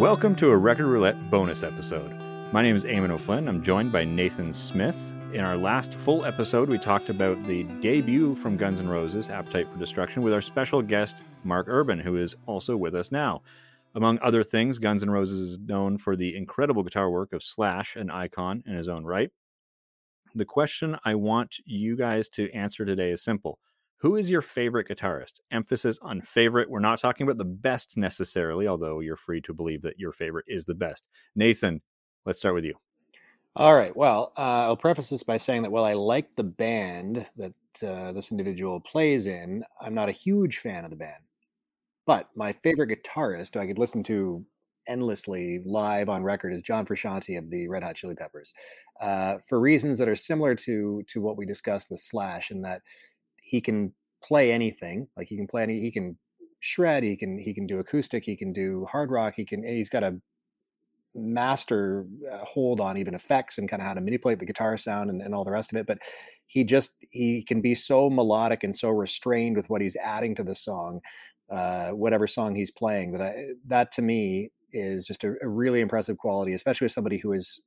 Welcome to a Record Roulette bonus episode. My name is Eamon O'Flynn. I'm joined by Nathan Smith. In our last full episode, we talked about the debut from Guns N' Roses, Appetite for Destruction, with our special guest, Mark Urban, who is also with us now. Among other things, Guns N' Roses is known for the incredible guitar work of Slash, an icon in his own right. The question I want you guys to answer today is simple who is your favorite guitarist? Emphasis on favorite. We're not talking about the best necessarily, although you're free to believe that your favorite is the best. Nathan, let's start with you. All right. Well, uh, I'll preface this by saying that while I like the band that uh, this individual plays in, I'm not a huge fan of the band. But my favorite guitarist, I could listen to endlessly live on record, is John Frusciante of the Red Hot Chili Peppers, uh, for reasons that are similar to to what we discussed with Slash, in that he can play anything. Like he can play any, he can shred, he can he can do acoustic, he can do hard rock, he can he's got a master uh, hold on even effects and kind of how to manipulate the guitar sound and, and all the rest of it. But he just he can be so melodic and so restrained with what he's adding to the song, uh, whatever song he's playing. That I, that to me is just a, a really impressive quality, especially with somebody who is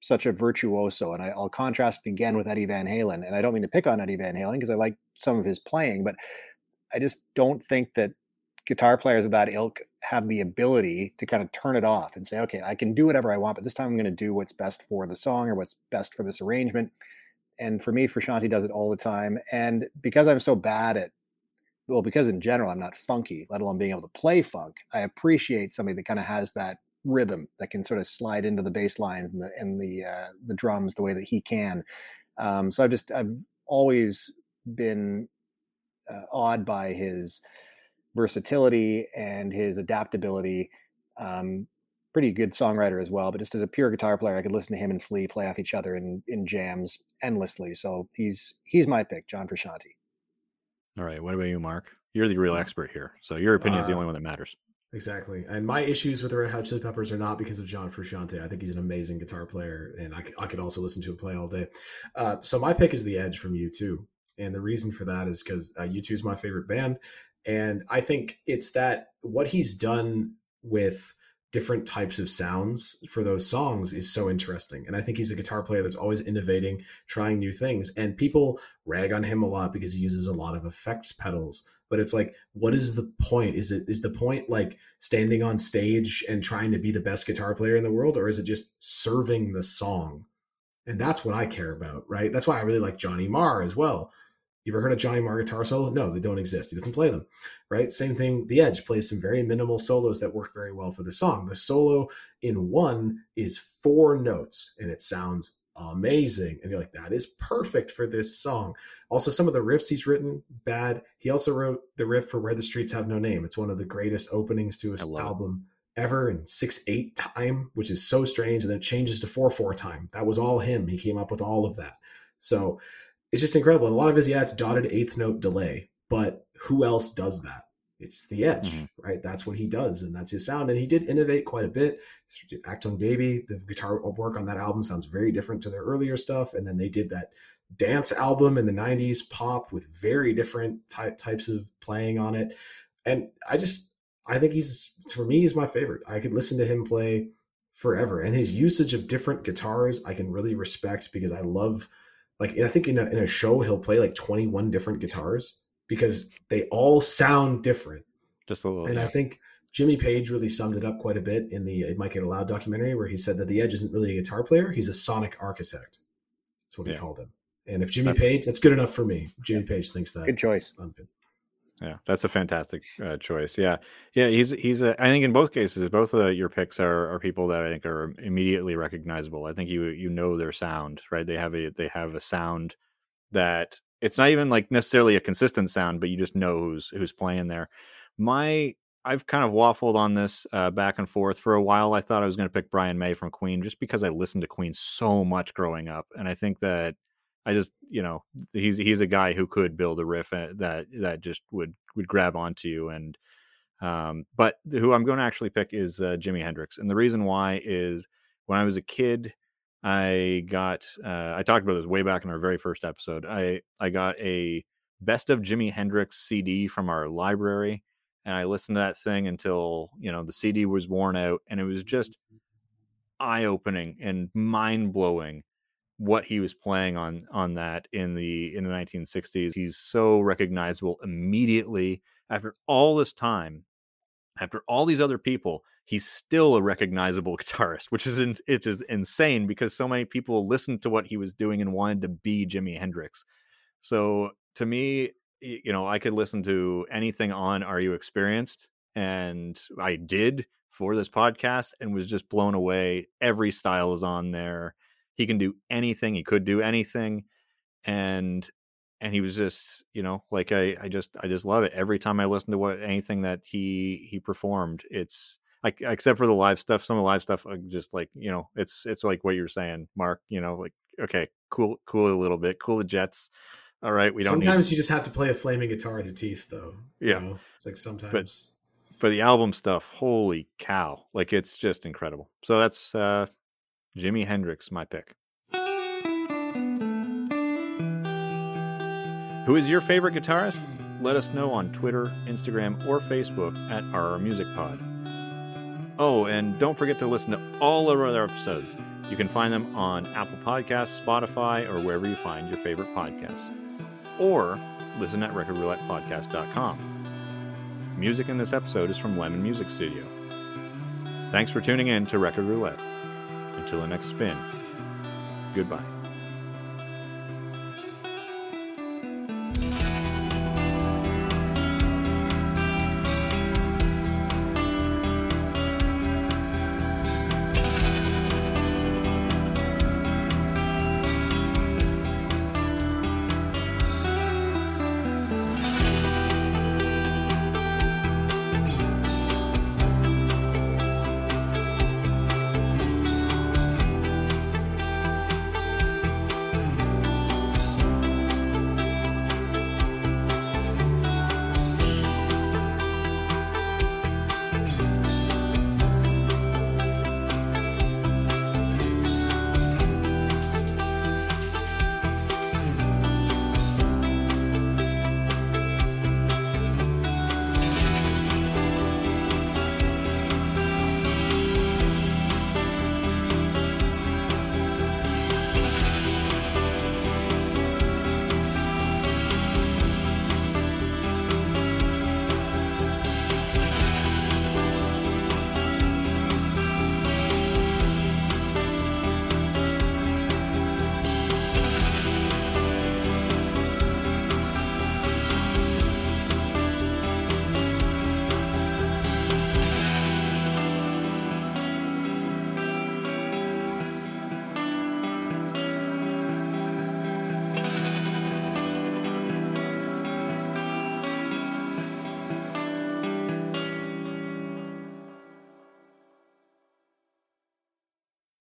such a virtuoso. And I, will contrast again with Eddie Van Halen. And I don't mean to pick on Eddie Van Halen because I like some of his playing, but I just don't think that guitar players of that ilk have the ability to kind of turn it off and say, okay, I can do whatever I want, but this time I'm going to do what's best for the song or what's best for this arrangement. And for me, Frusciante does it all the time. And because I'm so bad at, well, because in general I'm not funky, let alone being able to play funk, I appreciate somebody that kind of has that rhythm that can sort of slide into the bass lines and the and the uh, the drums the way that he can. Um, so I've just I've always been uh, awed by his versatility and his adaptability. Um, pretty good songwriter as well, but just as a pure guitar player, I could listen to him and Flea play off each other in in jams endlessly. So he's he's my pick, John Frusciante. All right, what about you, Mark? You're the real expert here, so your opinion uh, is the uh, only one that matters. Exactly. And my issues with the Red Hot Chili Peppers are not because of John Frusciante. I think he's an amazing guitar player, and I I could also listen to him play all day. Uh, so my pick is The Edge from U2. And the reason for that is because uh, U2 is my favorite band. And I think it's that what he's done with different types of sounds for those songs is so interesting. And I think he's a guitar player that's always innovating, trying new things. And people rag on him a lot because he uses a lot of effects pedals. But it's like what is the point? Is it is the point like standing on stage and trying to be the best guitar player in the world or is it just serving the song? And that's what i care about right? That's why i really like johnny marr as well you ever heard of johnny marr guitar solo no they don't exist he doesn't play them right same thing the edge plays some very minimal solos that work very well for the song the solo in one is four notes and it sounds amazing. And you're like, that is perfect for this song. Also, some of the riffs he's written, bad. He also wrote the riff for Where the Streets Have No Name. It's one of the greatest openings to his album it. ever in 6 8 time, which is so strange. And then it changes to 4 4 time. That was all him. He came up with all of that. So it's just incredible. And a lot of his, yeah, it's dotted eighth note delay. But who else does that? it's the edge, mm-hmm. right? That's what he does, and that's his sound. And he did innovate quite a bit. Achtung Baby, the guitar work on that album sounds very different to their earlier stuff. And then they did that dance album in the 90s, pop with very different ty- types of playing on it. And I just, I think he's, for me, he's my favorite. I could listen to him play forever. And his usage of different guitars, I can really respect because I love, like, I think in a, in a show, he'll play like 21 different guitars because they all sound different. Just a little. And I think Jimmy Page really summed it up quite a bit in the It Might Get Loud documentary, where he said that the Edge isn't really a guitar player; he's a sonic architect. That's what he called him. And if Jimmy that's, Page, that's good enough for me. Jimmy Page thinks that. Good choice. I'm good. Yeah, that's a fantastic uh, choice. Yeah, yeah, he's he's a. I think in both cases, both of your picks are, are people that I think are immediately recognizable. I think you you know their sound, right? They have a they have a sound that it's not even like necessarily a consistent sound, but you just know who's who's playing there. My I've kind of waffled on this uh, back and forth for a while. I thought I was going to pick Brian May from Queen just because I listened to Queen so much growing up, and I think that I just you know he's he's a guy who could build a riff uh, that that just would would grab onto you. And um, but who I'm going to actually pick is uh, Jimi Hendrix, and the reason why is when I was a kid I got uh, I talked about this way back in our very first episode. I I got a best of Jimi Hendrix CD from our library, and I listened to that thing until you know the CD was worn out, and it was just eye opening and mind blowing what he was playing on on that in the in the 1960s. He's so recognizable immediately after all this time, after all these other people. He's still a recognizable guitarist, which is in, it is insane because so many people listened to what he was doing and wanted to be Jimi Hendrix. So to me, you know, I could listen to anything on Are You Experienced? And I did for this podcast and was just blown away. Every style is on there. He can do anything. He could do anything. And and he was just, you know, like I I just I just love it. Every time I listen to what anything that he he performed, it's like except for the live stuff, some of the live stuff I just like, you know, it's it's like what you're saying, Mark, you know, like okay, cool cool a little bit, cool the jets all right, we don't. Sometimes need... you just have to play a flaming guitar with your teeth, though. Yeah, you know? it's like sometimes. But for the album stuff, holy cow! Like it's just incredible. So that's uh, Jimi Hendrix, my pick. Who is your favorite guitarist? Let us know on Twitter, Instagram, or Facebook at our Music Pod. Oh, and don't forget to listen to all of our other episodes. You can find them on Apple Podcasts, Spotify, or wherever you find your favorite podcasts or listen at recordroulettepodcast.com. Music in this episode is from Lemon Music Studio. Thanks for tuning in to Record Roulette. Until the next spin, goodbye.